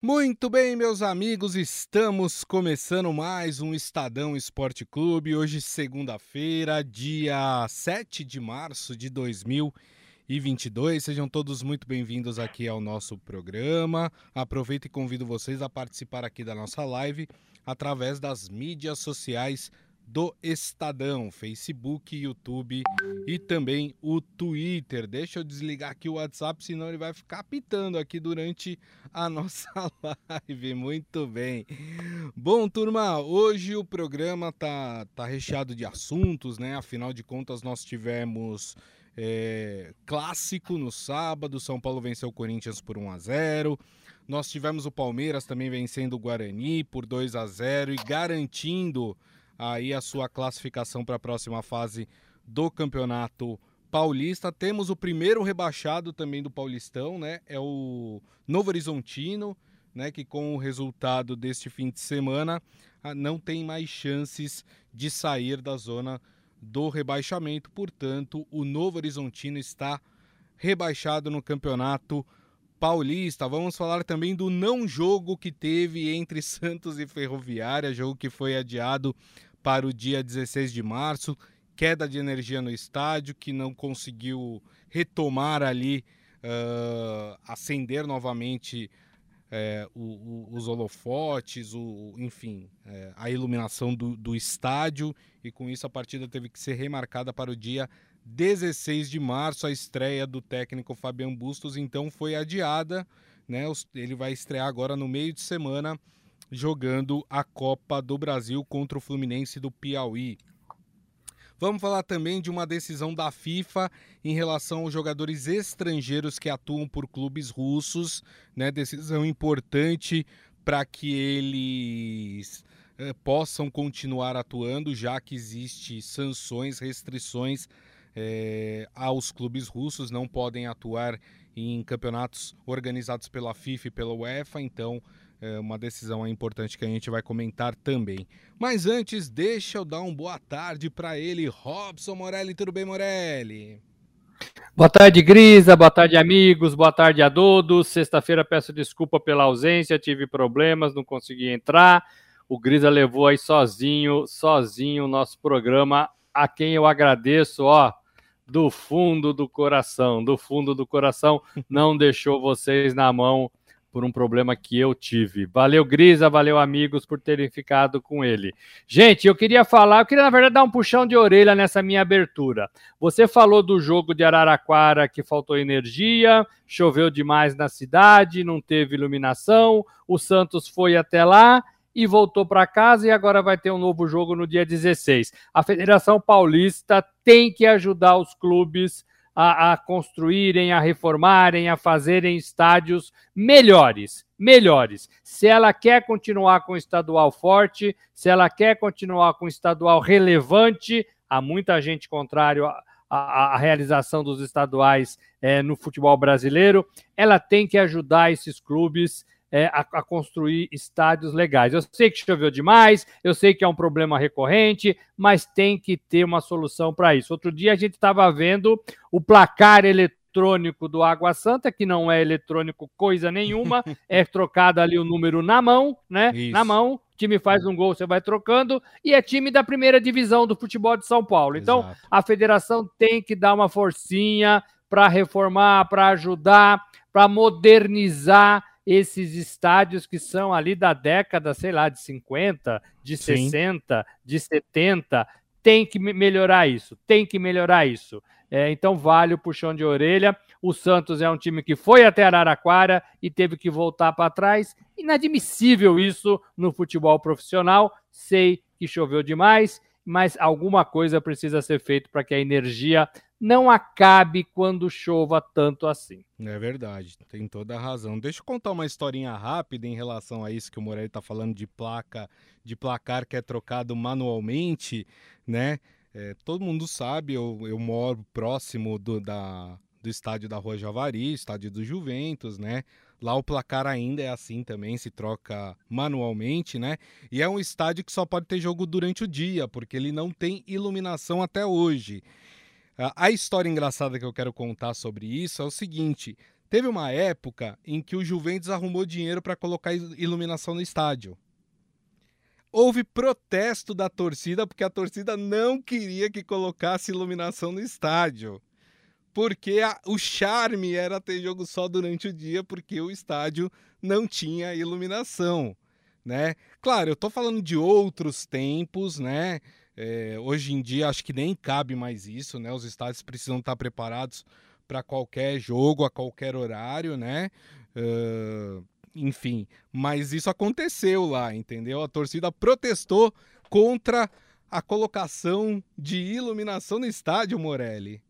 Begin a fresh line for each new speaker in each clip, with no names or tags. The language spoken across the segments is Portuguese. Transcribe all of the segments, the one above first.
Muito bem, meus amigos, estamos começando mais um Estadão Esporte Clube. Hoje, segunda-feira, dia 7 de março de 2022. Sejam todos muito bem-vindos aqui ao nosso programa. Aproveito e convido vocês a participar aqui da nossa live através das mídias sociais do Estadão, Facebook, YouTube e também o Twitter. Deixa eu desligar aqui o WhatsApp, senão ele vai ficar pitando aqui durante a nossa live. Muito bem. Bom, turma, hoje o programa tá, tá recheado de assuntos, né? Afinal de contas, nós tivemos é, clássico no sábado. São Paulo venceu o Corinthians por 1 a 0. Nós tivemos o Palmeiras também vencendo o Guarani por 2 a 0 e garantindo aí a sua classificação para a próxima fase do Campeonato Paulista. Temos o primeiro rebaixado também do Paulistão, né? É o Novo Horizontino, né? Que com o resultado deste fim de semana ah, não tem mais chances de sair da zona do rebaixamento. Portanto, o Novo Horizontino está rebaixado no Campeonato Paulista. Vamos falar também do não jogo que teve entre Santos e Ferroviária, jogo que foi adiado para o dia 16 de março. Queda de energia no estádio, que não conseguiu retomar ali, uh, acender novamente é, os holofotes, o, enfim, é, a iluminação do, do, estádio, e com isso a partida teve que ser remarcada para o dia 16 de março. A estreia do técnico Fabian Bustos então foi adiada, né? Ele vai estrear agora no meio de semana jogando a Copa do Brasil contra o Fluminense do Piauí. Vamos falar também de uma decisão da FIFA em relação aos jogadores estrangeiros que atuam por clubes russos, né? Decisão importante para que eles eh, possam continuar atuando, já que existe sanções, restrições eh, aos clubes russos, não podem atuar em campeonatos organizados pela FIFA e pela UEFA, então é uma decisão importante que a gente vai comentar também. Mas antes, deixa eu dar um boa tarde para ele, Robson Morelli. Tudo bem, Morelli?
Boa tarde, Grisa. Boa tarde, amigos. Boa tarde a todos. Sexta-feira peço desculpa pela ausência, tive problemas, não consegui entrar. O Grisa levou aí sozinho, sozinho o nosso programa, a quem eu agradeço, ó, do fundo do coração, do fundo do coração, não deixou vocês na mão por um problema que eu tive. Valeu, Grisa, valeu, amigos, por terem ficado com ele. Gente, eu queria falar, eu queria, na verdade, dar um puxão de orelha nessa minha abertura. Você falou do jogo de Araraquara que faltou energia, choveu demais na cidade, não teve iluminação, o Santos foi até lá e voltou para casa e agora vai ter um novo jogo no dia 16. A Federação Paulista tem que ajudar os clubes a, a construírem, a reformarem, a fazerem estádios melhores melhores. Se ela quer continuar com o estadual forte, se ela quer continuar com o estadual relevante, há muita gente contrário à, à, à realização dos estaduais é, no futebol brasileiro, ela tem que ajudar esses clubes é, a, a, construir estádios legais. Eu sei que choveu demais, eu sei que é um problema recorrente, mas tem que ter uma solução para isso. Outro dia a gente estava vendo o placar eletrônico do Água Santa, que não é eletrônico coisa nenhuma, é trocado ali o número na mão, né? Isso. Na mão, o time faz um gol, você vai trocando, e é time da primeira divisão do futebol de São Paulo. Então, Exato. a federação tem que dar uma forcinha para reformar, para ajudar, para modernizar esses estádios que são ali da década, sei lá, de 50, de Sim. 60, de 70, tem que melhorar isso, tem que melhorar isso. É, então vale o puxão de orelha. O Santos é um time que foi até Araraquara e teve que voltar para trás. Inadmissível isso no futebol profissional. Sei que choveu demais, mas alguma coisa precisa ser feita para que a energia não acabe quando chova tanto assim.
É verdade, tem toda a razão. Deixa eu contar uma historinha rápida em relação a isso que o Morelli está falando de placa, de placar que é trocado manualmente, né? É, todo mundo sabe, eu, eu moro próximo do, da, do estádio da Rua Javari, estádio do Juventus, né? Lá o placar ainda é assim também, se troca manualmente, né? E é um estádio que só pode ter jogo durante o dia, porque ele não tem iluminação até hoje. A história engraçada que eu quero contar sobre isso é o seguinte: Teve uma época em que o Juventus arrumou dinheiro para colocar iluminação no estádio. Houve protesto da torcida porque a torcida não queria que colocasse iluminação no estádio. Porque a, o charme era ter jogo só durante o dia, porque o estádio não tinha iluminação, né? Claro, eu tô falando de outros tempos, né? É, hoje em dia acho que nem cabe mais isso, né? Os estádios precisam estar preparados para qualquer jogo, a qualquer horário, né? Uh, enfim, mas isso aconteceu lá, entendeu? A torcida protestou contra a colocação de iluminação no estádio, Morelli.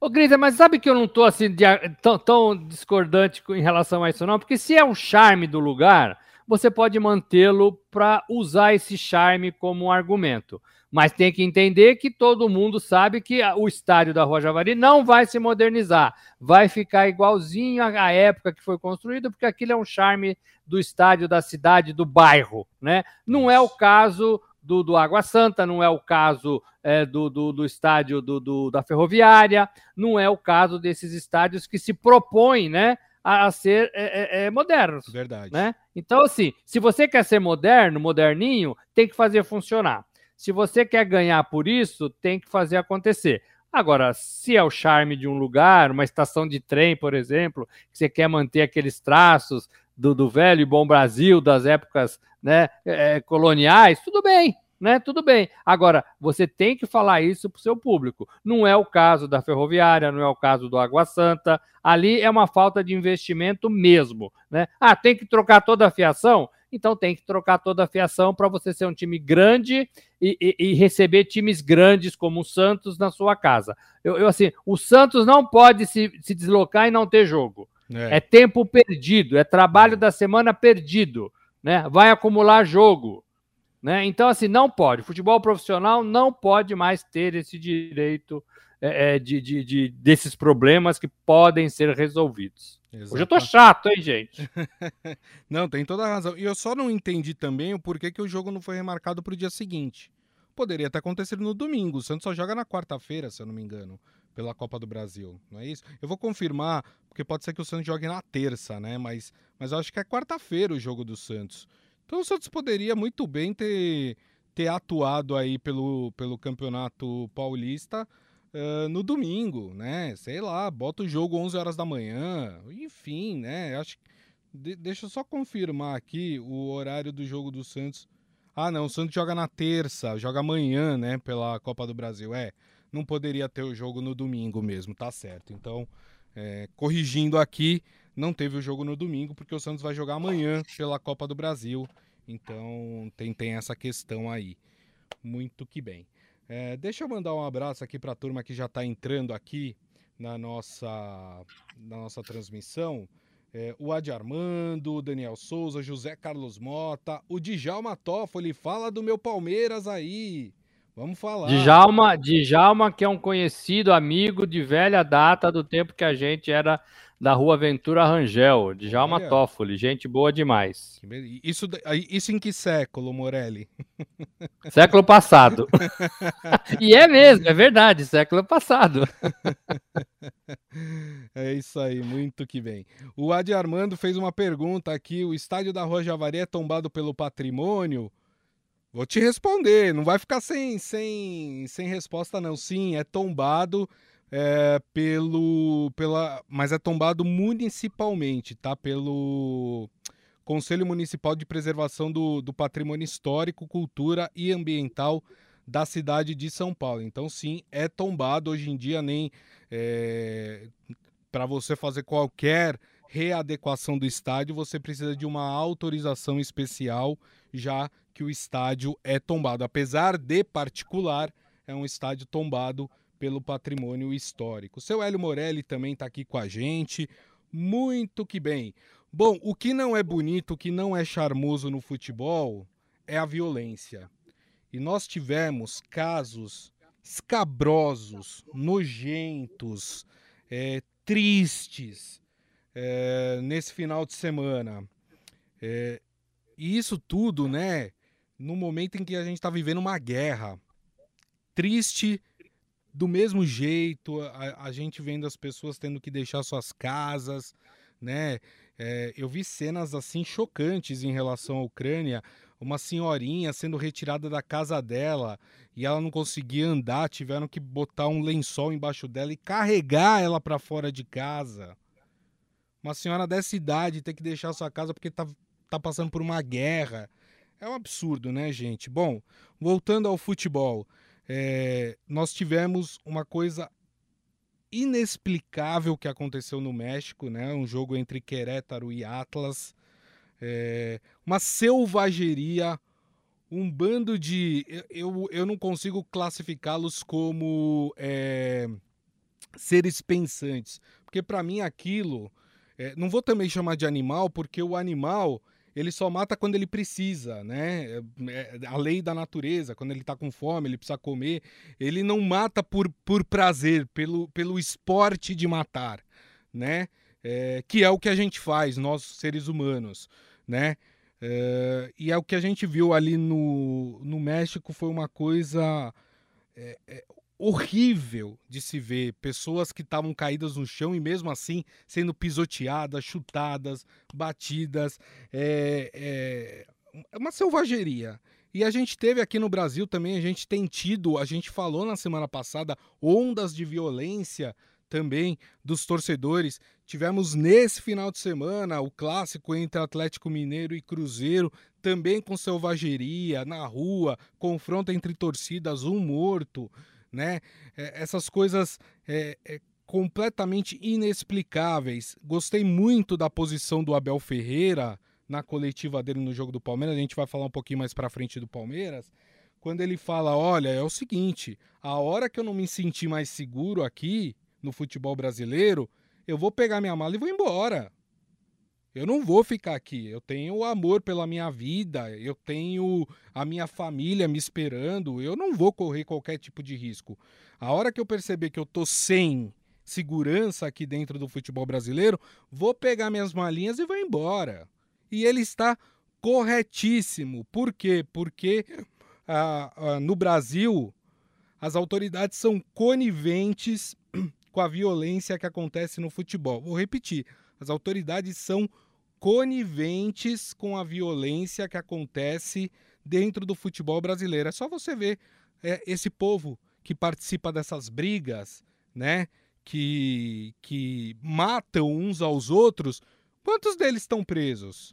Ô, Grisa, mas sabe que eu não tô assim de, tão, tão discordante em relação a isso, não? Porque se é o charme do lugar, você pode mantê-lo para usar esse charme como um argumento. Mas tem que entender que todo mundo sabe que o estádio da Rua Javari não vai se modernizar, vai ficar igualzinho à época que foi construído, porque aquilo é um charme do estádio da cidade, do bairro, né? Não é o caso do, do Água Santa, não é o caso é, do, do, do, estádio do, do, da Ferroviária, não é o caso desses estádios que se propõem, né? A, a ser é, é, é modernos.
Verdade.
Né? Então, assim, se você quer ser moderno, moderninho, tem que fazer funcionar. Se você quer ganhar por isso, tem que fazer acontecer. Agora, se é o charme de um lugar, uma estação de trem, por exemplo, que você quer manter aqueles traços do, do velho e bom Brasil, das épocas né, é, coloniais, tudo bem, né? Tudo bem. Agora, você tem que falar isso para o seu público. Não é o caso da Ferroviária, não é o caso do Água Santa. Ali é uma falta de investimento mesmo, né? Ah, tem que trocar toda a fiação? então tem que trocar toda a fiação para você ser um time grande e, e, e, receber times grandes como o Santos na sua casa. Eu, eu assim, o Santos não pode se, se deslocar e não ter jogo. É. é tempo perdido, é trabalho é. da semana perdido, né? Vai acumular jogo, né? Então assim não pode. Futebol profissional não pode mais ter esse direito é, é de, de, de desses problemas que podem ser resolvidos. Exato. Hoje eu tô chato, hein, gente?
não, tem toda a razão. E eu só não entendi também o porquê que o jogo não foi remarcado para o dia seguinte. Poderia ter acontecido no domingo. O Santos só joga na quarta-feira, se eu não me engano, pela Copa do Brasil. Não é isso? Eu vou confirmar, porque pode ser que o Santos jogue na terça, né? Mas, mas eu acho que é quarta-feira o jogo do Santos. Então o Santos poderia muito bem ter, ter atuado aí pelo, pelo Campeonato Paulista uh, no domingo, né? Sei lá, bota o jogo 11 horas da manhã, enfim, né? Acho de, deixa eu só confirmar aqui o horário do jogo do Santos. Ah, não, o Santos joga na terça, joga amanhã, né, pela Copa do Brasil. É, não poderia ter o jogo no domingo mesmo, tá certo. Então, é, corrigindo aqui, não teve o jogo no domingo, porque o Santos vai jogar amanhã pela Copa do Brasil. Então, tem, tem essa questão aí. Muito que bem. É, deixa eu mandar um abraço aqui para a turma que já está entrando aqui na nossa, na nossa transmissão. É, o Adi Armando, o Daniel Souza, José Carlos Mota, o Djalma Toffoli, fala do meu Palmeiras aí. Vamos falar.
Djalma, Djalma, que é um conhecido amigo de velha data do tempo que a gente era da Rua Ventura Rangel, Djalma Olha. Toffoli, gente boa demais.
Isso, isso em que século, Morelli?
Século passado. e é mesmo, é verdade, século passado.
é isso aí, muito que bem. O Adi Armando fez uma pergunta aqui: o estádio da Rua Javari é tombado pelo patrimônio? Vou te responder, não vai ficar sem, sem, sem resposta, não. Sim, é tombado é, pelo, pela, mas é tombado municipalmente, tá? Pelo Conselho Municipal de Preservação do, do Patrimônio Histórico, Cultura e Ambiental da cidade de São Paulo. Então, sim, é tombado. Hoje em dia, nem é, para você fazer qualquer readequação do estádio, você precisa de uma autorização especial, já que o estádio é tombado. Apesar de particular, é um estádio tombado pelo patrimônio histórico. seu Hélio Morelli também está aqui com a gente. Muito que bem. Bom, o que não é bonito, o que não é charmoso no futebol é a violência. E nós tivemos casos escabrosos, nojentos, é, tristes é, nesse final de semana. É, e isso tudo, né, no momento em que a gente está vivendo uma guerra. Triste do mesmo jeito, a, a, gente vendo as pessoas tendo que deixar suas casas, né? É, eu vi cenas assim chocantes em relação à Ucrânia. Uma senhorinha sendo retirada da casa dela e ela não conseguia andar, tiveram que botar um lençol embaixo dela e carregar ela para fora de casa. Uma senhora dessa idade ter que deixar sua casa porque tá, tá passando por uma guerra. É um absurdo, né, gente? Bom, voltando ao futebol é, nós tivemos uma coisa inexplicável que aconteceu no México, né? Um jogo entre Querétaro e Atlas, é, uma selvageria, um bando de, eu, eu não consigo classificá-los como é, seres pensantes, porque para mim aquilo, é, não vou também chamar de animal, porque o animal ele só mata quando ele precisa, né? É, é, a lei da natureza, quando ele está com fome, ele precisa comer. Ele não mata por, por prazer, pelo, pelo esporte de matar, né? É, que é o que a gente faz, nós seres humanos, né? É, e é o que a gente viu ali no, no México foi uma coisa é, é horrível de se ver pessoas que estavam caídas no chão e mesmo assim sendo pisoteadas, chutadas, batidas. É, é uma selvageria. E a gente teve aqui no Brasil também, a gente tem tido, a gente falou na semana passada, ondas de violência também dos torcedores. Tivemos nesse final de semana o clássico entre Atlético Mineiro e Cruzeiro, também com selvageria na rua, confronto entre torcidas, um morto né? É, essas coisas é, é, completamente inexplicáveis. Gostei muito da posição do Abel Ferreira na coletiva dele no jogo do Palmeiras. A gente vai falar um pouquinho mais para frente do Palmeiras. Quando ele fala: Olha, é o seguinte, a hora que eu não me sentir mais seguro aqui no futebol brasileiro, eu vou pegar minha mala e vou embora. Eu não vou ficar aqui. Eu tenho amor pela minha vida, eu tenho a minha família me esperando. Eu não vou correr qualquer tipo de risco. A hora que eu perceber que eu tô sem segurança aqui dentro do futebol brasileiro, vou pegar minhas malinhas e vou embora. E ele está corretíssimo. Por quê? Porque ah, ah, no Brasil as autoridades são coniventes com a violência que acontece no futebol. Vou repetir as autoridades são coniventes com a violência que acontece dentro do futebol brasileiro. É só você ver é, esse povo que participa dessas brigas, né? Que, que matam uns aos outros. Quantos deles estão presos?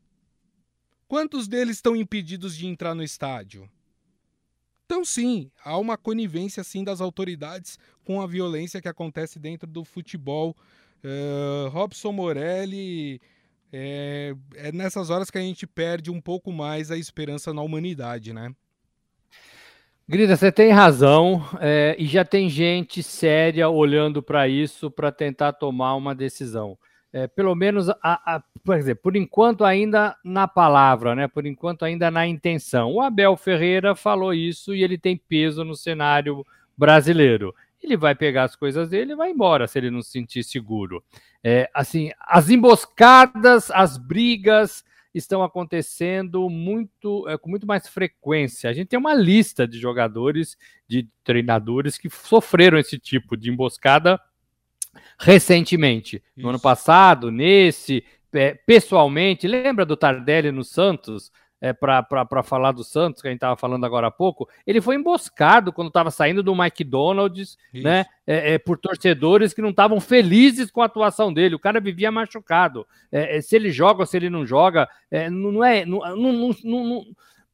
Quantos deles estão impedidos de entrar no estádio? Então, sim, há uma conivência sim das autoridades com a violência que acontece dentro do futebol Uh, Robson Morelli, é, é nessas horas que a gente perde um pouco mais a esperança na humanidade, né?
Grita, você tem razão, é, e já tem gente séria olhando para isso para tentar tomar uma decisão. É, pelo menos, a, a, por por enquanto ainda na palavra, né? Por enquanto ainda na intenção. O Abel Ferreira falou isso e ele tem peso no cenário brasileiro ele vai pegar as coisas dele e vai embora se ele não se sentir seguro. É, assim, as emboscadas, as brigas estão acontecendo muito é, com muito mais frequência. A gente tem uma lista de jogadores, de treinadores que sofreram esse tipo de emboscada recentemente. Isso. No ano passado, nesse, é, pessoalmente, lembra do Tardelli no Santos? É, para falar do Santos, que a gente estava falando agora há pouco, ele foi emboscado quando estava saindo do McDonald's, Isso. né? É, é, por torcedores que não estavam felizes com a atuação dele. O cara vivia machucado. É, é, se ele joga ou se ele não joga, é, não é. Não, não, não,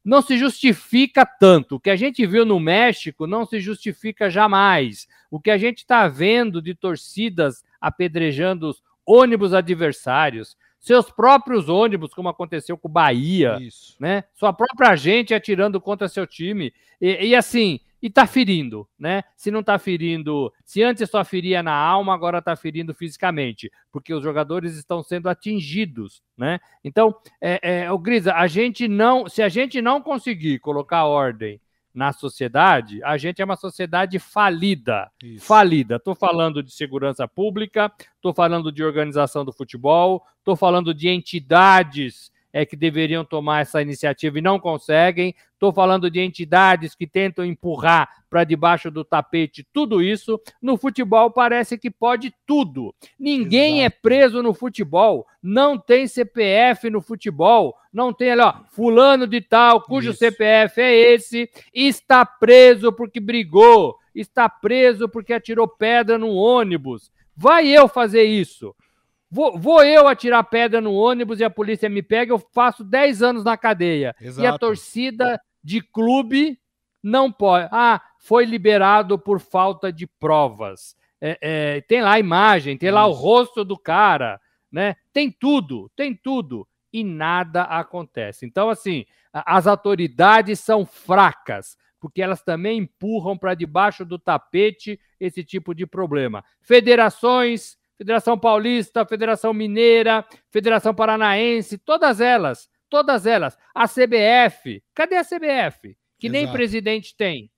não se justifica tanto. O que a gente viu no México não se justifica jamais. O que a gente está vendo de torcidas apedrejando os ônibus adversários, seus próprios ônibus, como aconteceu com o Bahia, Isso. né? Sua própria gente atirando contra seu time. E, e, assim, e tá ferindo, né? Se não tá ferindo, se antes só feria na alma, agora tá ferindo fisicamente, porque os jogadores estão sendo atingidos, né? Então, é, é, o Grisa, a gente não, se a gente não conseguir colocar ordem na sociedade, a gente é uma sociedade falida. Isso. Falida. Estou falando de segurança pública, estou falando de organização do futebol, estou falando de entidades é que deveriam tomar essa iniciativa e não conseguem. Estou falando de entidades que tentam empurrar para debaixo do tapete tudo isso. No futebol parece que pode tudo. Ninguém é Exato. é preso no futebol. Não tem CPF no futebol. Não tem ali, ó, fulano de tal, cujo isso. CPF é esse, está preso porque brigou, está preso porque atirou pedra no ônibus. Vai eu fazer isso. Vou, vou, eu atirar pedra no ônibus e a polícia me pega, eu faço 10 anos na cadeia. Exato. E a torcida de clube não pode. Ah, foi liberado por falta de provas. É, é, tem lá a imagem, tem Isso. lá o rosto do cara, né? Tem tudo, tem tudo. E nada acontece. Então, assim, as autoridades são fracas, porque elas também empurram para debaixo do tapete esse tipo de problema. Federações Federação Paulista, Federação Mineira, Federação Paranaense, todas elas, todas elas. A CBF, cadê a CBF? Que Exato. nem presidente tem,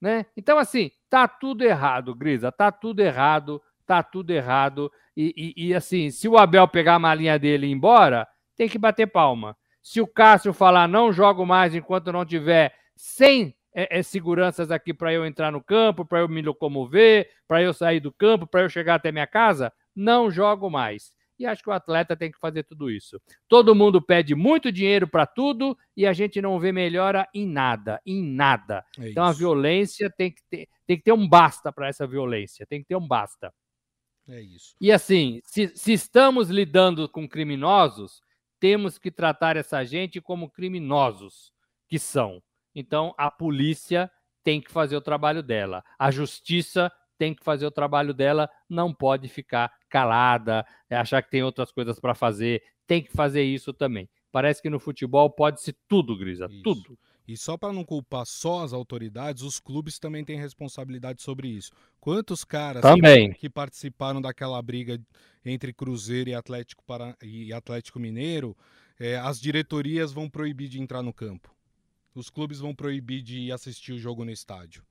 né? Então assim, tá tudo errado, Grisa, tá tudo errado, tá tudo errado. E, e, e assim, se o Abel pegar a malinha dele e ir embora, tem que bater palma. Se o Cássio falar não jogo mais enquanto não tiver 100 é, é, seguranças aqui para eu entrar no campo, para eu me locomover, para eu sair do campo, para eu chegar até minha casa, não jogo mais. E acho que o atleta tem que fazer tudo isso. Todo mundo pede muito dinheiro para tudo e a gente não vê melhora em nada, em nada. É então a violência tem que ter, tem que ter um basta para essa violência, tem que ter um basta.
É isso.
E assim, se, se estamos lidando com criminosos, temos que tratar essa gente como criminosos que são. Então, a polícia tem que fazer o trabalho dela. A justiça tem que fazer o trabalho dela, não pode ficar calada, é, achar que tem outras coisas para fazer, tem que fazer isso também. Parece que no futebol pode ser tudo, Grisa, isso. tudo.
E só para não culpar só as autoridades, os clubes também têm responsabilidade sobre isso. Quantos caras
que,
que, participaram daquela briga entre Cruzeiro e Atlético, para, e Atlético Mineiro, é, as diretorias vão proibir de entrar no campo? Os clubes vão proibir de assistir o jogo no estádio.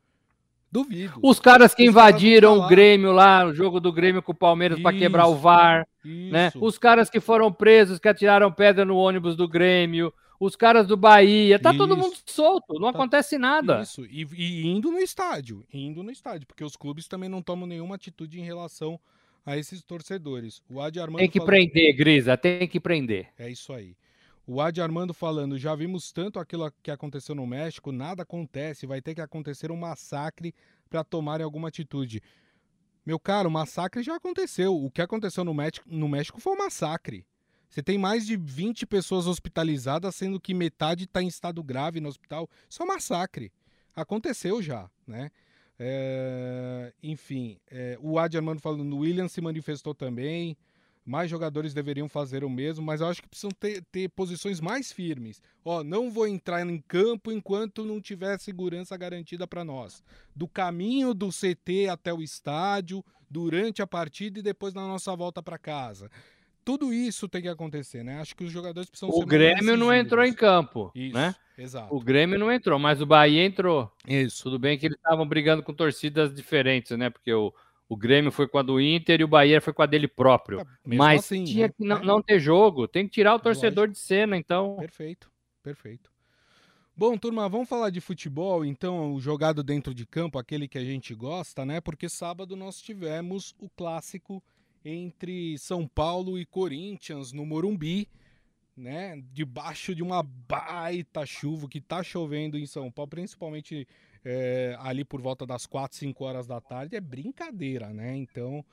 Duvido.
Os caras que Os invadiram caras o Grêmio lá, o jogo do Grêmio com o Palmeiras para quebrar o VAR, né? Os caras que foram presos, que atiraram pedra no ônibus do Grêmio, os caras do Bahia, tá isso. todo mundo solto, não tá. acontece nada.
Isso, e, e, indo no estádio, indo no estádio, porque os clubes também não tomam nenhuma atitude em relação a esses torcedores. O Adi Armando
Tem que falou... prender, Grisa, tem que prender.
É isso aí. O Adi Armando falando, já vimos tanto aquilo que aconteceu no México, nada acontece, vai ter que acontecer um massacre para tomarem alguma atitude. Meu caro, o massacre já aconteceu. O que aconteceu no México, no México foi um massacre. Você tem mais de 20 pessoas hospitalizadas, sendo que metade está em estado grave no hospital. Isso é um massacre. Aconteceu já, né? É... enfim, é... o Adi Armando falando, o William se manifestou também mais jogadores deveriam fazer o mesmo, mas eu acho que precisam ter, ter posições mais firmes. Ó, não vou entrar em campo enquanto não tiver segurança garantida para nós. Do caminho do CT até o estádio, durante a partida e depois na nossa volta para casa. Tudo isso tem que acontecer, né? Acho que os jogadores precisam
o Grêmio não entrou em campo, isso, né?
Exato.
O Grêmio não entrou, mas o Bahia entrou. Isso. Tudo bem que eles estavam brigando com torcidas diferentes, né? Porque o o Grêmio foi com a do Inter e o Bahia foi com a dele próprio. É, Mas assim, tinha né? que não, não, ter jogo, tem que tirar o torcedor Lógico. de cena, então.
Perfeito, perfeito. Bom, turma, vamos falar de futebol, então, o jogado dentro de campo, aquele que a gente gosta, né? Porque sábado nós tivemos o clássico entre São Paulo e Corinthians no Morumbi, né? Debaixo de uma baita chuva que tá chovendo em São Paulo, principalmente é, ali por volta das 4, 5 horas da tarde é brincadeira, né? Então,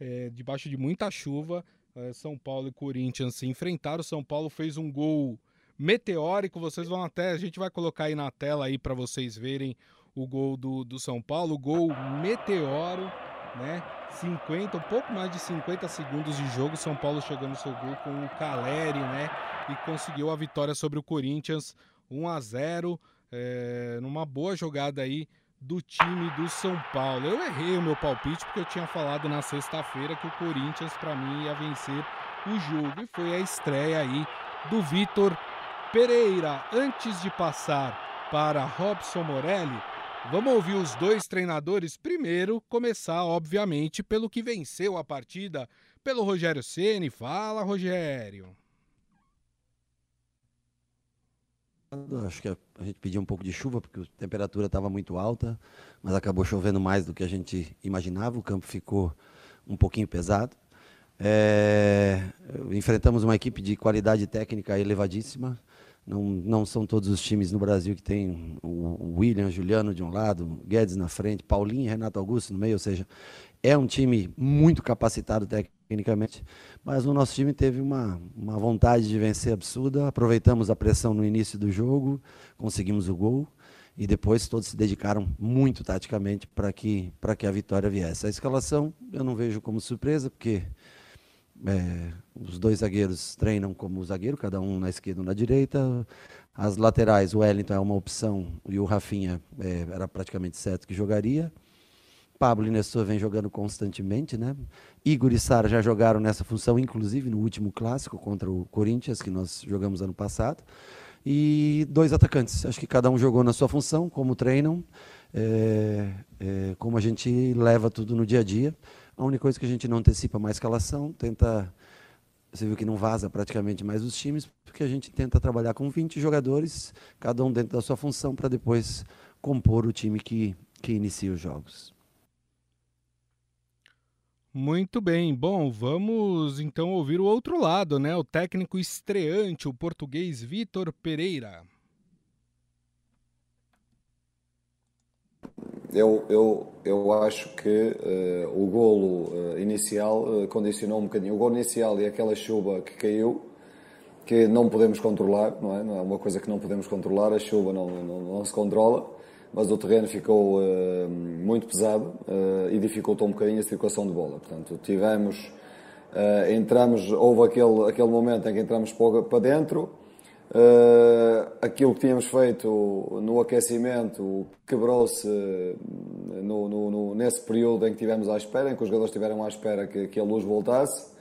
é, debaixo de muita chuva, é, São Paulo e Corinthians se enfrentaram. São Paulo fez um gol meteórico. Vocês vão até, a gente vai colocar aí na tela aí para vocês verem o gol do, do São Paulo, gol meteoro, né? 50, um pouco mais de 50 segundos de jogo, São Paulo chegando no seu gol com o Caleri, né? E conseguiu a vitória sobre o Corinthians, 1 a 0 é, numa boa jogada aí do time do São Paulo. Eu errei o meu palpite porque eu tinha falado na sexta-feira que o Corinthians para mim ia vencer o jogo e foi a estreia aí do Vitor Pereira. Antes de passar para Robson Morelli, vamos ouvir os dois treinadores primeiro, começar obviamente pelo que venceu a partida, pelo Rogério Ceni. Fala, Rogério.
Acho que a, gente pediu um pouco de chuva porque a temperatura estava muito alta, mas acabou chovendo mais do que a gente imaginava. O campo ficou um pouquinho pesado. É, enfrentamos uma equipe de qualidade técnica elevadíssima. Não, não são todos os times no Brasil que tem o William, Juliano de um lado, Guedes na frente, Paulinho e Renato Augusto no meio, ou seja, é um time muito capacitado tecnicamente, mas o nosso time teve uma, uma vontade de vencer absurda, aproveitamos a pressão no início do jogo, conseguimos o gol, e depois todos se dedicaram muito taticamente para que, que a vitória viesse. A escalação eu não vejo como surpresa, porque é, os dois zagueiros treinam como zagueiro, cada um na esquerda e na direita. As laterais, o Wellington é uma opção e o Rafinha é, era praticamente certo que jogaria. Pablo e Nestor vem jogando constantemente, né? Igor e Sara já jogaram nessa função, inclusive no último clássico contra o Corinthians, que nós jogamos ano passado. E dois atacantes. Acho que cada um jogou na sua função, como treinam, é, é, como a gente leva tudo no dia a dia. A única coisa que a gente não antecipa mais escalação, tenta. Você viu que não vaza praticamente mais os times, porque a gente tenta trabalhar com 20 jogadores, cada um dentro da sua função, para depois compor o time que, que inicia os jogos.
Muito bem. Bom, vamos então ouvir o outro lado, né? O técnico estreante, o português Vitor Pereira.
Eu, eu, eu acho que uh, o golo uh, inicial uh, condicionou um bocadinho. O golo inicial e aquela chuva que caiu, que não podemos controlar, não é? Não é uma coisa que não podemos controlar, a chuva não, não, não se controla, mas o terreno ficou muito pesado e dificultou um bocadinho a circulação de bola. Portanto, tivemos, entramos, houve aquele, aquele momento em que entramos para dentro, Uh, aquilo que tínhamos feito no aquecimento quebrou-se no, no, no, nesse período em que estivemos à espera, em que os jogadores estiveram à espera que, que a luz voltasse.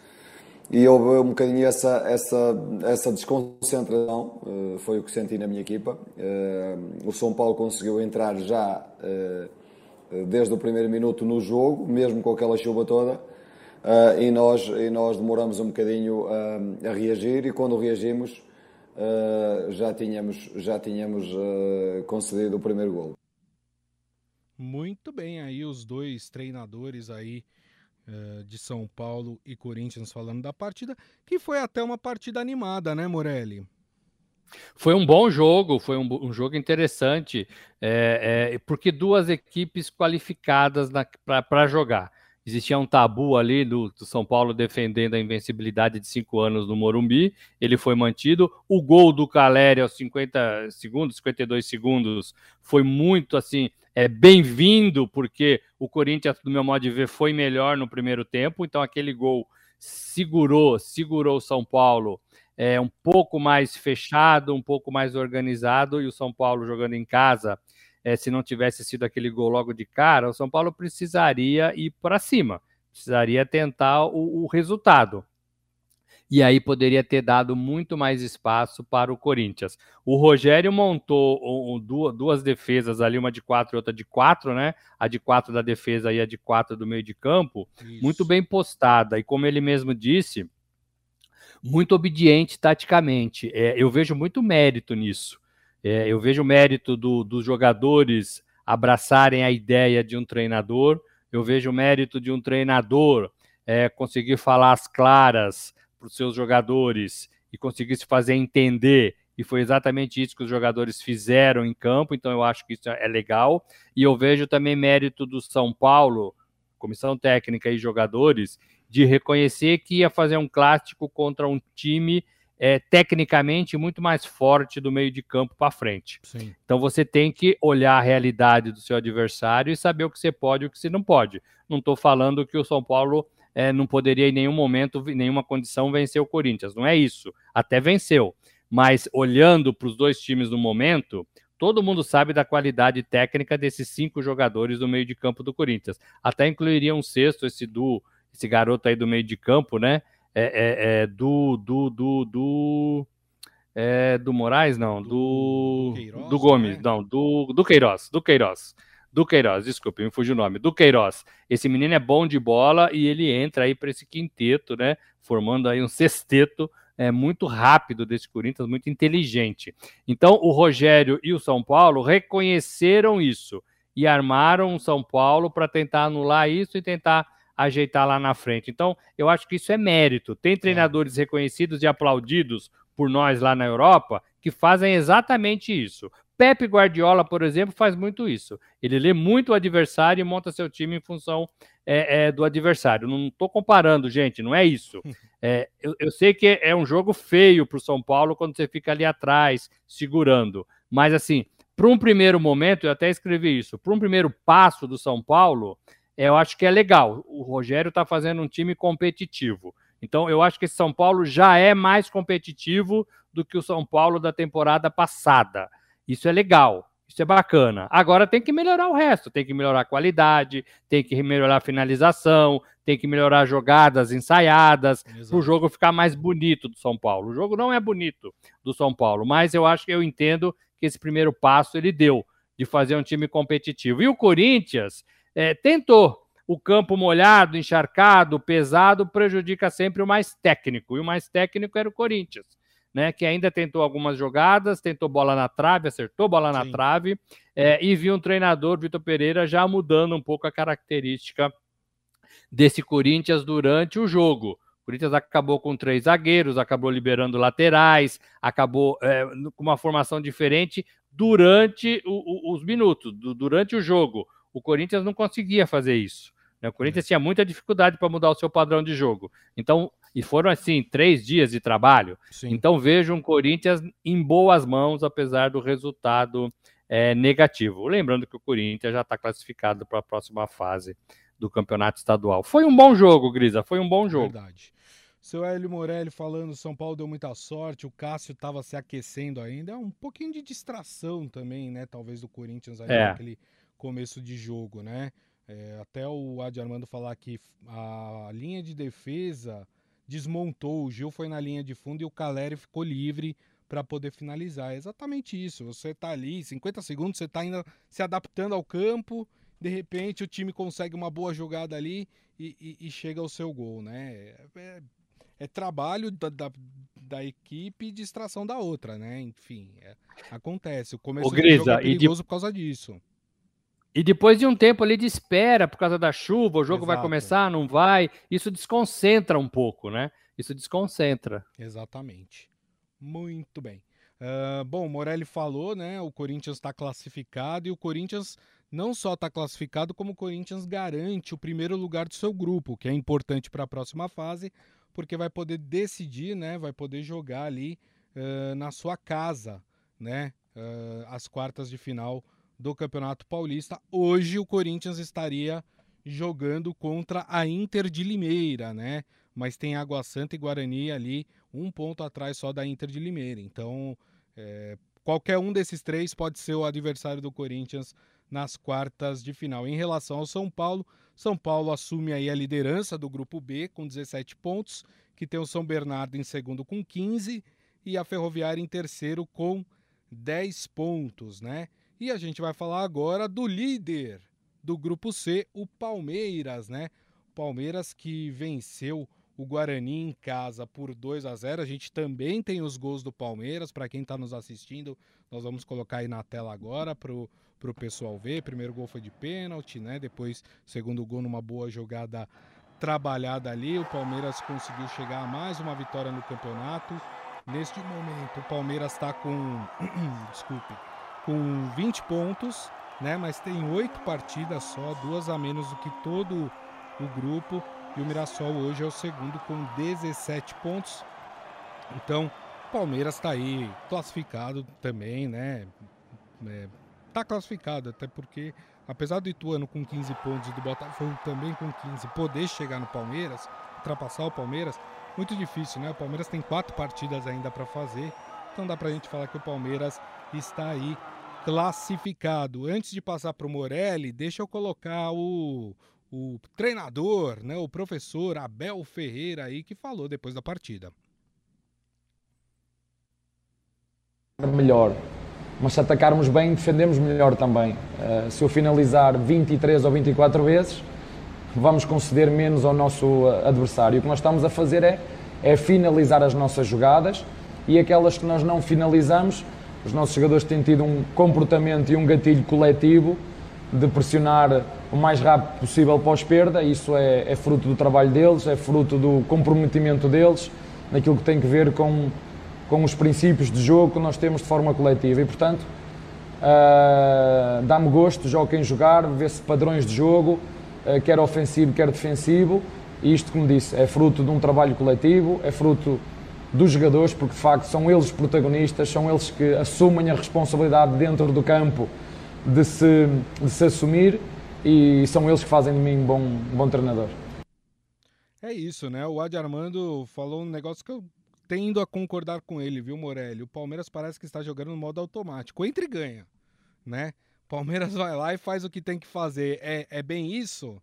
E houve um bocadinho essa, essa, essa desconcentração, uh, foi o que senti na minha equipa. Uh, o São Paulo conseguiu entrar já desde o primeiro minuto no jogo, mesmo com aquela chuva toda, e, nós, e nós demoramos um bocadinho a reagir, e quando reagimos já tínhamos, já tínhamos concedido o primeiro gol.
Muito bem, aí os dois treinadores aí uh, de São Paulo e Corinthians falando da partida, que foi até uma partida animada, né, Morelli?
Foi um bom jogo, foi um, um jogo interessante, é, é, porque duas equipes qualificadas para jogar. Existia um tabu ali do, do, São Paulo defendendo a invencibilidade de cinco anos no Morumbi. Ele foi mantido. O gol do Caleri aos 50 segundos, 52 segundos, foi muito assim, é bem-vindo, porque o Corinthians, do meu modo de ver, foi melhor no primeiro tempo. Então aquele gol segurou, segurou o São Paulo é, um pouco mais fechado, um pouco mais organizado, e o São Paulo jogando em casa é, se não tivesse sido aquele gol logo de cara, o São Paulo precisaria ir para cima, precisaria tentar o, o resultado. E aí poderia ter dado muito mais espaço para o Corinthians. O Rogério montou um, duas, defesas ali, uma de quatro e outra de quatro, né? A de quatro da defesa e a de quatro do meio de campo, Isso. muito bem postada. E como ele mesmo disse, muito obediente taticamente. É, eu vejo muito mérito nisso. É, eu vejo o mérito do, dos jogadores abraçarem a ideia de um treinador, eu vejo o mérito de um treinador é, conseguir falar as claras para os seus jogadores e conseguir se fazer entender. E foi exatamente isso que os jogadores fizeram em campo, então eu acho que isso é legal. E eu vejo também mérito do São Paulo, comissão técnica e jogadores, de reconhecer que ia fazer um clássico contra um time é, tecnicamente muito mais forte do meio de campo para frente. Sim. Então você tem que olhar a realidade do seu adversário e saber o que você pode e o que você não pode. Não estou falando que o São Paulo é, não poderia em nenhum momento, em nenhuma condição, vencer o Corinthians. Não é isso. Até venceu. Mas olhando para os dois times no momento, todo mundo sabe da qualidade técnica desses cinco jogadores do meio de campo do Corinthians. Até incluiria um sexto, esse do esse garoto aí do meio de campo, né? é, é, é, do, do, do, do, é, do Moraes, não, do, do, Queiroz, do Gomes, né? não, do, do Queiroz, do Queiroz. Do Queiroz, desculpe, me fugiu o nome. Do Queiroz. Esse menino é bom de bola e ele entra aí para esse quinteto, né? Formando aí um sexteto é, muito rápido desse Corinthians, muito inteligente. Então, o Rogério e o São Paulo reconheceram isso e armaram o São Paulo para tentar anular isso e tentar ajeitar lá na frente. Então, eu acho que isso é mérito. Tem treinadores reconhecidos e aplaudidos por nós lá na Europa que fazem exatamente isso. Pepe Guardiola, por exemplo, faz muito isso. Ele lê muito o adversário e monta seu time em função é, é, do adversário. Não estou comparando, gente, não é isso. É, eu, eu, sei que é um jogo feio para o São Paulo quando você fica ali atrás, segurando. Mas, assim, para um primeiro momento, eu até escrevi isso, para um primeiro passo do São Paulo, eu acho que é legal. O Rogério está fazendo um time competitivo. Então, eu acho que esse São Paulo já é mais competitivo do que o São Paulo da temporada passada. Isso é legal, isso é bacana. Agora tem que melhorar o resto, tem que melhorar a qualidade, tem que melhorar a finalização, tem que melhorar jogadas ensaiadas, para o jogo ficar mais bonito do São Paulo. O jogo não é bonito do São Paulo, mas eu acho que eu entendo que esse primeiro passo ele deu de fazer um time competitivo. E o Corinthians é, tentou. O campo molhado, encharcado, pesado, prejudica sempre o mais técnico. E o mais técnico era o Corinthians né, que ainda tentou algumas jogadas, tentou bola na trave, acertou bola na Sim. trave, é, e viu um treinador, Vitor Pereira, já mudando um pouco a característica desse Corinthians durante o jogo. O Corinthians acabou com três zagueiros, acabou liberando laterais, acabou é, com uma formação diferente durante o, o, os minutos, do, durante o jogo. O Corinthians não conseguia fazer isso. Né? O Corinthians tinha muita dificuldade para mudar o seu padrão de jogo. Então, e foram assim, três dias de trabalho. Sim. Então vejo um Corinthians em boas mãos, apesar do resultado é, negativo. Lembrando que o Corinthians já está classificado para a próxima fase do campeonato estadual. Foi um bom jogo, Grisa, foi um bom jogo. Verdade.
Seu Hélio Morelli falando, São Paulo deu muita sorte, o Cássio estava se aquecendo ainda, é um pouquinho de distração também, né? Talvez do Corinthians ali é. naquele começo de jogo, né? É, até o Adi Armando falar que a linha de defesa desmontou, o Gil foi na linha de fundo e o Caleri ficou livre para poder finalizar. É exatamente isso. Você está ali, 50 segundos, você está ainda se adaptando ao campo, de repente o time consegue uma boa jogada ali e, e, e chega ao seu gol, né? É, é, é trabalho da, da, da, equipe e distração da outra, né? Enfim, é, acontece. O começo do jogo é perigoso de... por causa disso.
E depois de um tempo ali de espera por causa da chuva, o jogo Exato. vai começar, não vai, isso desconcentra um pouco, né? Isso desconcentra.
Exatamente. Muito bem. Uh, bom, o Morelli falou, né? O Corinthians está classificado e o Corinthians não só está classificado, como o Corinthians garante o primeiro lugar do seu grupo, que é importante para a próxima fase, porque vai poder decidir, né? Vai poder jogar ali uh, na sua casa, né? Uh, as quartas de final do Campeonato Paulista. Hoje o Corinthians estaria jogando contra a Inter de Limeira, né? Mas tem Água Santa e Guarani ali, um ponto atrás só da Inter de Limeira. Então, é, qualquer um desses três pode ser o adversário do Corinthians nas quartas de final. Em relação ao São Paulo, São Paulo assume aí a liderança do grupo B com 17 pontos, que tem o São Bernardo em segundo com 15 e a Ferroviária em terceiro com 10 pontos, né? E a gente vai falar agora do líder do grupo C, o Palmeiras, né? Palmeiras que venceu o Guarani em casa por 2 a 0. A gente também tem os gols do Palmeiras, para quem está nos assistindo, nós vamos colocar aí na tela agora para o pessoal ver. Primeiro gol foi de pênalti, né? Depois, segundo gol numa boa jogada trabalhada ali. O Palmeiras conseguiu chegar a mais uma vitória no campeonato. Neste momento, o Palmeiras está com. Desculpe com 20 pontos, né? Mas tem oito partidas só, duas a menos do que todo o grupo. E o Mirassol hoje é o segundo com 17 pontos. Então, o Palmeiras está aí classificado também, né? É, tá classificado, até porque, apesar do Ituano com 15 pontos e do Botafogo também com 15 poder chegar no Palmeiras, ultrapassar o Palmeiras, muito difícil, né? O Palmeiras tem quatro partidas ainda para fazer, então dá para a gente falar que o Palmeiras está aí classificado. Antes de passar para o Morelli, deixa eu colocar o, o treinador, né, o professor Abel Ferreira aí, que falou depois da partida.
Melhor, mas se atacarmos bem, defendemos melhor também. Uh, se eu finalizar 23 ou 24 vezes, vamos conceder menos ao nosso adversário. O que nós estamos a fazer é é finalizar as nossas jogadas e aquelas que nós não finalizamos, os nossos jogadores têm tido um comportamento e um gatilho coletivo de pressionar o mais rápido possível pós-perda. Isso é, é, fruto do trabalho deles, é fruto do comprometimento deles, naquilo que tem que ver com, com os princípios de jogo que nós temos de forma coletiva. E, portanto, uh, dá-me gosto, jogo quem jogar, ver-se padrões de jogo, uh, quer ofensivo, quer defensivo. E isto, como disse, é fruto de um trabalho coletivo, é fruto dos jogadores, porque de facto são eles protagonistas, são eles que assumem a responsabilidade dentro do campo de se, de se assumir e são eles que fazem de mim um bom, bom treinador.
É isso, né? O Adi Armando falou um negócio que eu tendo a concordar com ele, viu, Morelli? O Palmeiras parece que está jogando no modo automático. Entra e ganha, né? Palmeiras vai lá e faz o que tem que fazer. É, é bem isso?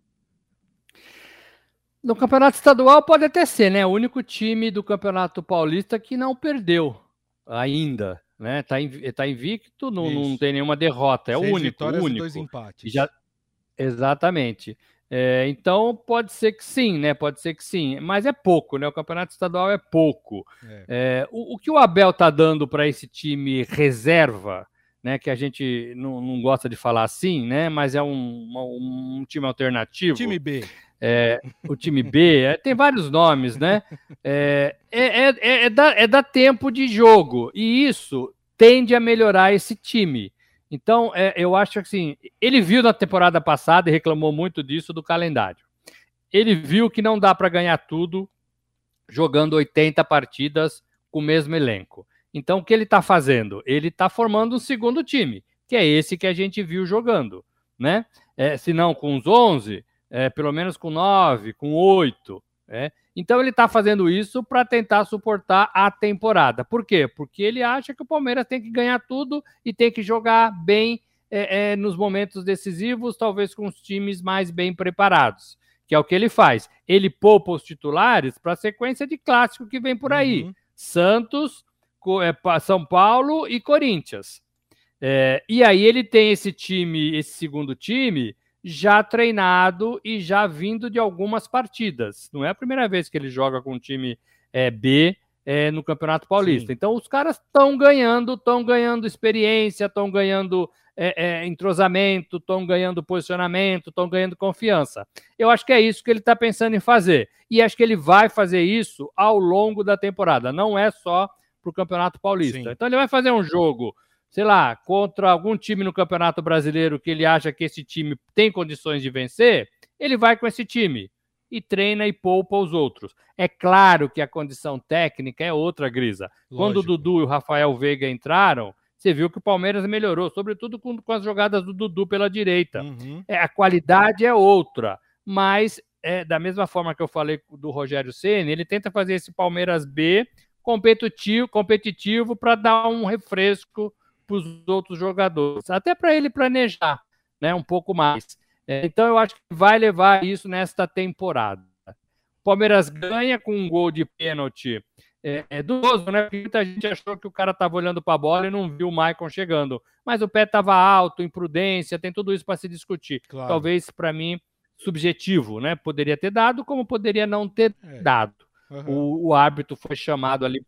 No campeonato estadual pode até ser, né? O único time do campeonato paulista que não perdeu ainda, né? Tá, tá invicto, não, não tem nenhuma derrota. É Seis o único. Vitórias único.
Dois empates.
Já... Exatamente. É, então pode ser que sim, né? Pode ser que sim, mas é pouco, né? O campeonato estadual é pouco. É. É, o, o, que o Abel tá dando para esse time reserva, né? Que a gente não, não, gosta de falar assim, né? Mas é um, um, um time alternativo.
Time B.
É, o time B, é, tem vários nomes, né? É, é, é, é, da, é da tempo de jogo, e isso tende a melhorar esse time. Então, é, eu acho que assim, ele viu na temporada passada e reclamou muito disso do calendário. Ele viu que não dá para ganhar tudo jogando 80 partidas com o mesmo elenco. Então, o que ele está fazendo? Ele está formando um segundo time, que é esse que a gente viu jogando, né? É, se não com os 11, é, pelo menos com nove, com oito. É. Então ele está fazendo isso para tentar suportar a temporada. Por quê? Porque ele acha que o Palmeiras tem que ganhar tudo e tem que jogar bem é, é, nos momentos decisivos, talvez com os times mais bem preparados, que é o que ele faz. Ele poupa os titulares para a sequência de clássico que vem por aí: uhum. Santos, é, São Paulo e Corinthians. É, e aí ele tem esse time, esse segundo time, já treinado e já vindo de algumas partidas. Não é a primeira vez que ele joga com um time é, B é, no Campeonato Paulista. Sim. Então os caras estão ganhando, estão ganhando experiência, estão ganhando é, entrosamento, estão ganhando posicionamento, estão ganhando confiança. Eu acho que é isso que ele está pensando em fazer. E acho que ele vai fazer isso ao longo da temporada. Não é só para o Campeonato Paulista. Sim. Então ele vai fazer um jogo sei lá, contra algum time no Campeonato Brasileiro que ele acha que esse time tem condições de vencer, ele vai com esse time e treina e poupa os outros. É claro que a condição técnica é outra, Grisa. Lógico. Quando o Dudu e o Rafael Veiga entraram, você viu que o Palmeiras melhorou, sobretudo com, com as jogadas do Dudu pela direita. Uhum. É, a qualidade é outra, mas é, da mesma forma que eu falei do Rogério Ceni, ele tenta fazer esse Palmeiras B competitivo, competitivo para dar um refresco para os outros jogadores, até para ele planejar né, um pouco mais. É, então eu acho que vai levar isso nesta temporada. O Palmeiras ganha com um gol de pênalti é, é né? Porque muita gente achou que o cara estava olhando para a bola e não viu o Maicon chegando. Mas o pé estava alto, imprudência, tem tudo isso para se discutir. Claro. Talvez, para mim, subjetivo, né? Poderia ter dado, como poderia não ter é. dado. Uhum. O, o árbitro foi chamado ali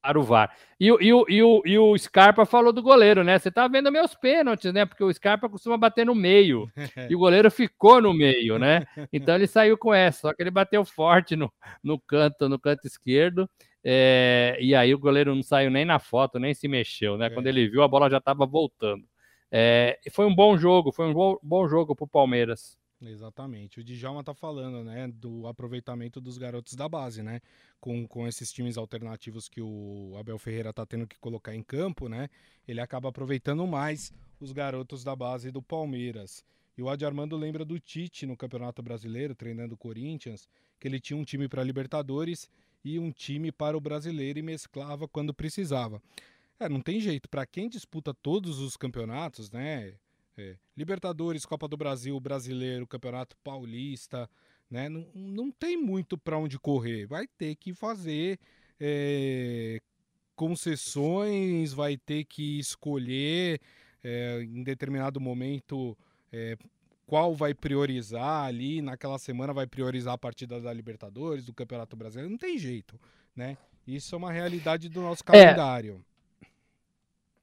para o VAR. E, e, e, e, o, e o Scarpa falou do goleiro, né? Você tá vendo meus pênaltis, né? Porque o Scarpa costuma bater no meio. e o goleiro ficou no meio, né? Então ele saiu com essa, só que ele bateu forte no, no canto, no canto esquerdo. É, e aí o goleiro não saiu nem na foto, nem se mexeu, né? É. Quando ele viu, a bola já estava voltando. É, foi um bom jogo, foi um bom, bom jogo para o Palmeiras.
Exatamente. O Djalma tá falando, né, do aproveitamento dos garotos da base, né? Com, com esses times alternativos que o Abel Ferreira tá tendo que colocar em campo, né? Ele acaba aproveitando mais os garotos da base do Palmeiras. E o Adi Armando lembra do Tite no Campeonato Brasileiro, treinando o Corinthians, que ele tinha um time para Libertadores e um time para o Brasileiro e mesclava quando precisava. É, não tem jeito. Para quem disputa todos os campeonatos, né? É. Libertadores, Copa do Brasil, Brasileiro, Campeonato Paulista, né? Não, não tem muito para onde correr. Vai ter que fazer é, concessões, vai ter que escolher é, em determinado momento é, qual vai priorizar ali. Naquela semana vai priorizar a partida da Libertadores, do Campeonato Brasileiro. Não tem jeito. né? Isso é uma realidade do nosso calendário.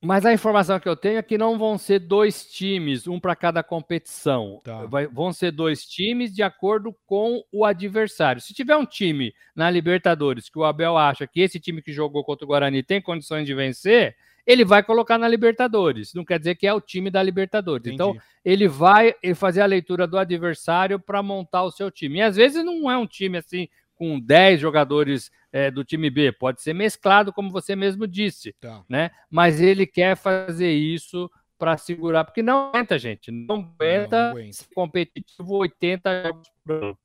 Mas a informação que eu tenho é que não vão ser dois times, um para cada competição. Tá. Vai, vão ser dois times de acordo com o adversário. Se tiver um time na Libertadores que o Abel acha que esse time que jogou contra o Guarani tem condições de vencer, ele vai colocar na Libertadores. Não quer dizer que é o time da Libertadores. Entendi. Então, ele vai fazer a leitura do adversário para montar o seu time. E às vezes não é um time assim com 10 jogadores é, do time B, pode ser mesclado, como você mesmo disse, tá. né? Mas ele quer fazer isso para segurar, porque não aguenta, gente, não aguenta, não aguenta. competitivo 80 jogos por ano.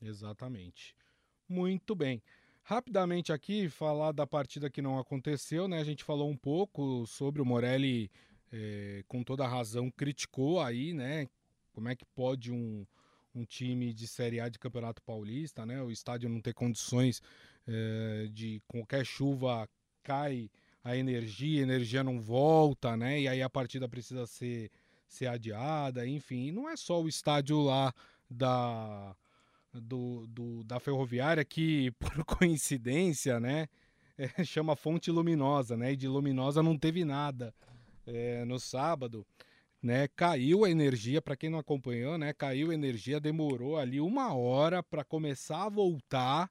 Exatamente. Muito bem. Rapidamente aqui, falar da partida que não aconteceu, né? A gente falou um pouco sobre o Morelli, é, com toda a razão, criticou aí, né? Como é que pode um, um time de Série A de Campeonato Paulista, né? O estádio não ter condições é, de qualquer chuva cai a energia, a energia não volta, né? E aí a partida precisa ser, ser adiada, enfim. E não é só o estádio lá da, do, do da Ferroviária que, por coincidência, né? É, chama Fonte Luminosa, né? E de Luminosa não teve nada é, no sábado né? Caiu a energia, para quem não acompanhou, né? Caiu a energia, demorou ali uma hora para começar a voltar.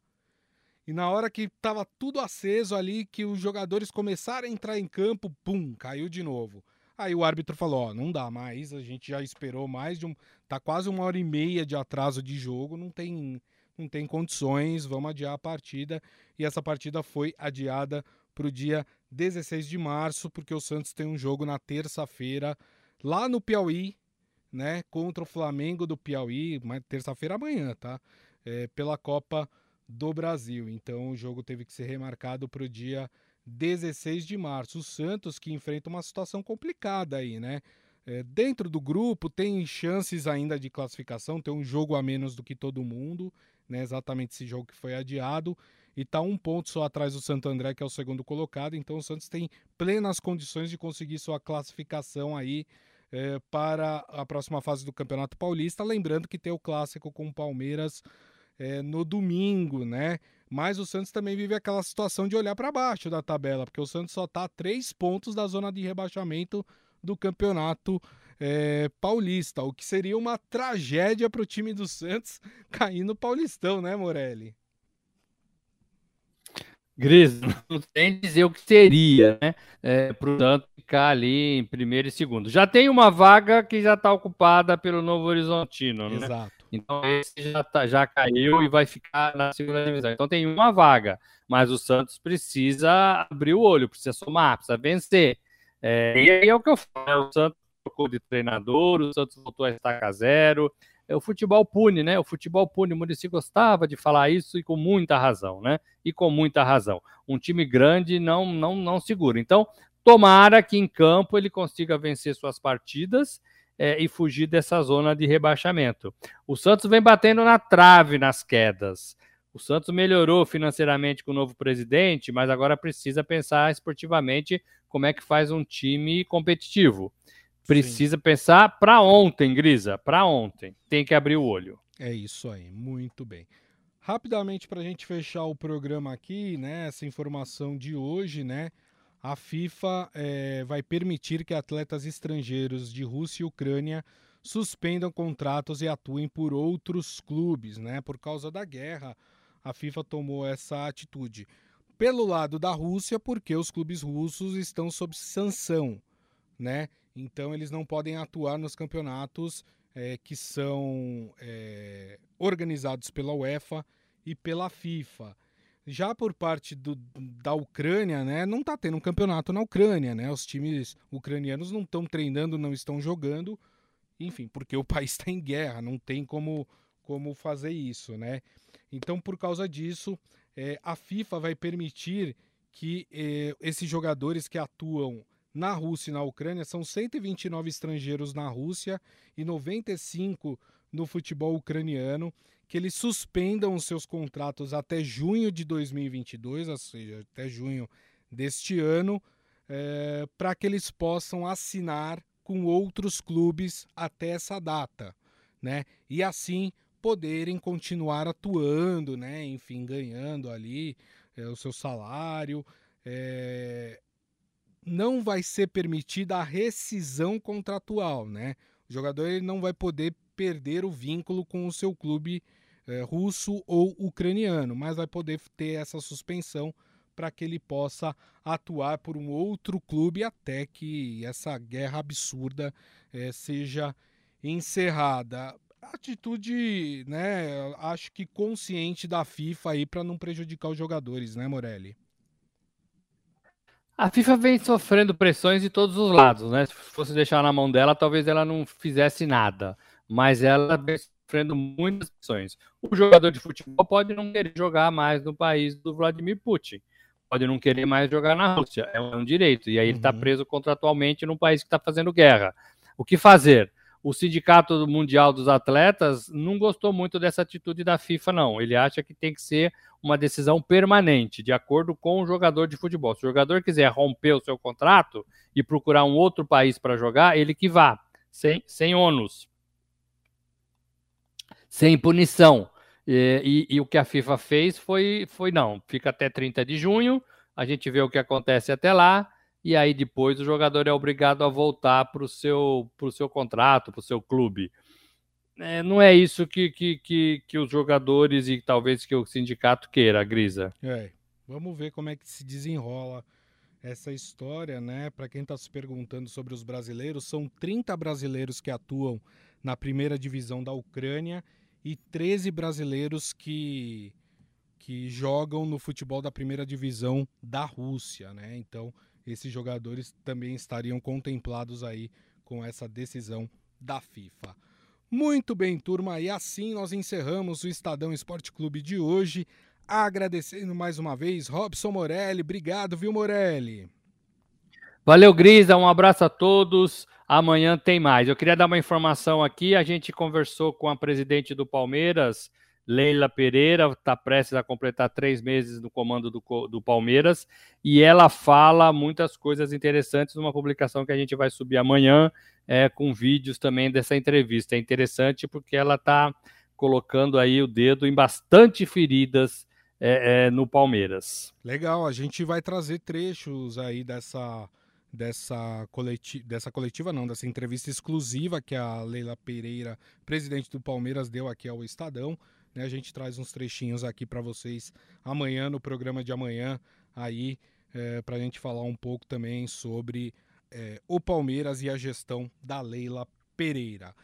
E na hora que tava tudo aceso ali, que os jogadores começaram a entrar em campo, pum, caiu de novo. Aí o árbitro falou: Ó, não dá mais, a gente já esperou mais de um. Tá quase uma hora e meia de atraso de jogo, não tem, não tem condições, vamos adiar a partida. E essa partida foi adiada para o dia 16 de março, porque o Santos tem um jogo na terça-feira lá no Piauí, né, contra o Flamengo do Piauí, terça-feira amanhã, tá? É, pela Copa do Brasil. Então o jogo teve que ser remarcado para o dia 16 de março. O Santos que enfrenta uma situação complicada aí, né? É, dentro do grupo tem chances ainda de classificação, tem um jogo a menos do que todo mundo, né? Exatamente esse jogo que foi adiado e está um ponto só atrás do Santo André, que é o segundo colocado. Então o Santos tem plenas condições de conseguir sua classificação aí é, para a próxima fase do Campeonato Paulista. Lembrando que tem o clássico com o Palmeiras é, no domingo, né? Mas o Santos também vive aquela situação de olhar para baixo da tabela, porque o Santos só está a três pontos da zona de rebaixamento do Campeonato é, Paulista, o que seria uma tragédia para o time do Santos cair no Paulistão, né, Morelli?
Gris, não tem dizer o que seria, né? É, Santos ficar ali em primeiro e segundo. Já tem uma vaga que já está ocupada pelo Novo Horizontino, né? Exato. Então esse já, tá, já caiu e vai ficar na segunda divisão. Então tem uma vaga, mas o Santos precisa abrir o olho, precisa somar, precisa vencer. É, e aí é o que eu falo, né? o Santos trocou de treinador, o Santos voltou a estaca zero, o futebol pune, né? O futebol pune. O Murici gostava de falar isso e com muita razão, né? E com muita razão. Um time grande não, não, não segura. Então, tomara que em campo ele consiga vencer suas partidas é, e fugir dessa zona de rebaixamento. O Santos vem batendo na trave nas quedas. O Santos melhorou financeiramente com o novo presidente, mas agora precisa pensar esportivamente como é que faz um time competitivo. Precisa Sim. pensar para ontem, Grisa, para ontem. Tem que abrir o olho.
É isso aí, muito bem. Rapidamente para a gente fechar o programa aqui, né? Essa informação de hoje, né? A FIFA é, vai permitir que atletas estrangeiros de Rússia e Ucrânia suspendam contratos e atuem por outros clubes, né? Por causa da guerra, a FIFA tomou essa atitude. Pelo lado da Rússia, porque os clubes russos estão sob sanção, né? Então eles não podem atuar nos campeonatos é, que são é, organizados pela UEFA e pela FIFA. Já por parte do, da Ucrânia, né, não está tendo um campeonato na Ucrânia, né? Os times ucranianos não estão treinando, não estão jogando, enfim, porque o país está em guerra, não tem como, como fazer isso, né? Então, por causa disso, é, a FIFA vai permitir que é, esses jogadores que atuam na Rússia e na Ucrânia, são 129 estrangeiros na Rússia e 95 no futebol ucraniano, que eles suspendam os seus contratos até junho de 2022, ou seja, até junho deste ano, é, para que eles possam assinar com outros clubes até essa data, né? E assim poderem continuar atuando, né? Enfim, ganhando ali é, o seu salário. É, não vai ser permitida a rescisão contratual, né? O jogador ele não vai poder perder o vínculo com o seu clube é, russo ou ucraniano, mas vai poder ter essa suspensão para que ele possa atuar por um outro clube até que essa guerra absurda é, seja encerrada. Atitude, né, acho que consciente da FIFA aí para não prejudicar os jogadores, né, Morelli?
A FIFA vem sofrendo pressões de todos os lados, né? Se fosse deixar na mão dela, talvez ela não fizesse nada. Mas ela vem sofrendo muitas pressões. O jogador de futebol pode não querer jogar mais no país do Vladimir Putin. Pode não querer mais jogar na Rússia. É um direito. E aí ele está uhum. preso contratualmente num país que está fazendo guerra. O que fazer? O Sindicato Mundial dos Atletas não gostou muito dessa atitude da FIFA, não. Ele acha que tem que ser uma decisão permanente, de acordo com o jogador de futebol. Se o jogador quiser romper o seu contrato e procurar um outro país para jogar, ele que vá, sem, sem ônus, sem punição. E, e, e, o que a FIFA fez foi, foi não, fica até 30 de junho, a gente vê o que acontece até lá, e aí depois o jogador é obrigado a voltar para o seu, seu contrato, para o seu clube é, não é isso que, que, que, que, os jogadores e talvez que o sindicato queira, Grisa.
É, vamos ver como é que se desenrola essa história, né? Para quem está se perguntando sobre os brasileiros, são 30 brasileiros que atuam na primeira divisão da Ucrânia e 13 brasileiros que, que jogam no futebol da primeira divisão da Rússia, né? Então, esses jogadores também estariam contemplados aí com essa decisão da FIFA. Muito bem, turma, e assim nós encerramos o Estadão Esporte Clube de hoje. Agradecendo mais uma vez, Robson Morelli. Obrigado, viu, Morelli?
Valeu, Grisa. Um abraço a todos. Amanhã tem mais. Eu queria dar uma informação aqui. A gente conversou com a presidente do Palmeiras, Leila Pereira, está prestes a completar três meses no comando do, do, Palmeiras, e ela fala muitas coisas interessantes numa publicação que a gente vai subir amanhã, é, com vídeos também dessa entrevista. É interessante porque ela está colocando aí o dedo em bastante feridas é, é, no Palmeiras.
Legal, a gente vai trazer trechos aí dessa dessa coletiva, dessa coletiva não, dessa entrevista exclusiva que a Leila Pereira, presidente do Palmeiras, deu aqui ao Estadão. Né? A gente traz uns trechinhos aqui para vocês amanhã, no programa de amanhã, aí, é, para a gente falar um pouco também sobre é, o Palmeiras e a gestão da Leila Pereira.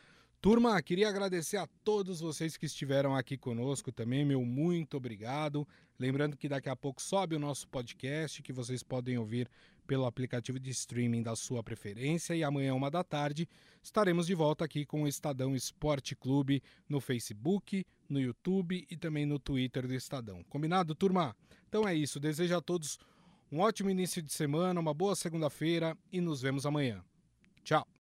Turma, queria agradecer a todos vocês que estiveram aqui conosco também, meu muito obrigado. Lembrando que daqui a pouco sobe o nosso podcast, que vocês podem ouvir pelo aplicativo de streaming da sua preferência. E amanhã, uma da tarde, estaremos de volta aqui com o Estadão Esporte Clube no Facebook, no YouTube e também no Twitter do Estadão. Combinado, turma? Então é isso. Desejo a todos um ótimo início de semana, uma boa segunda-feira e nos vemos amanhã. Tchau!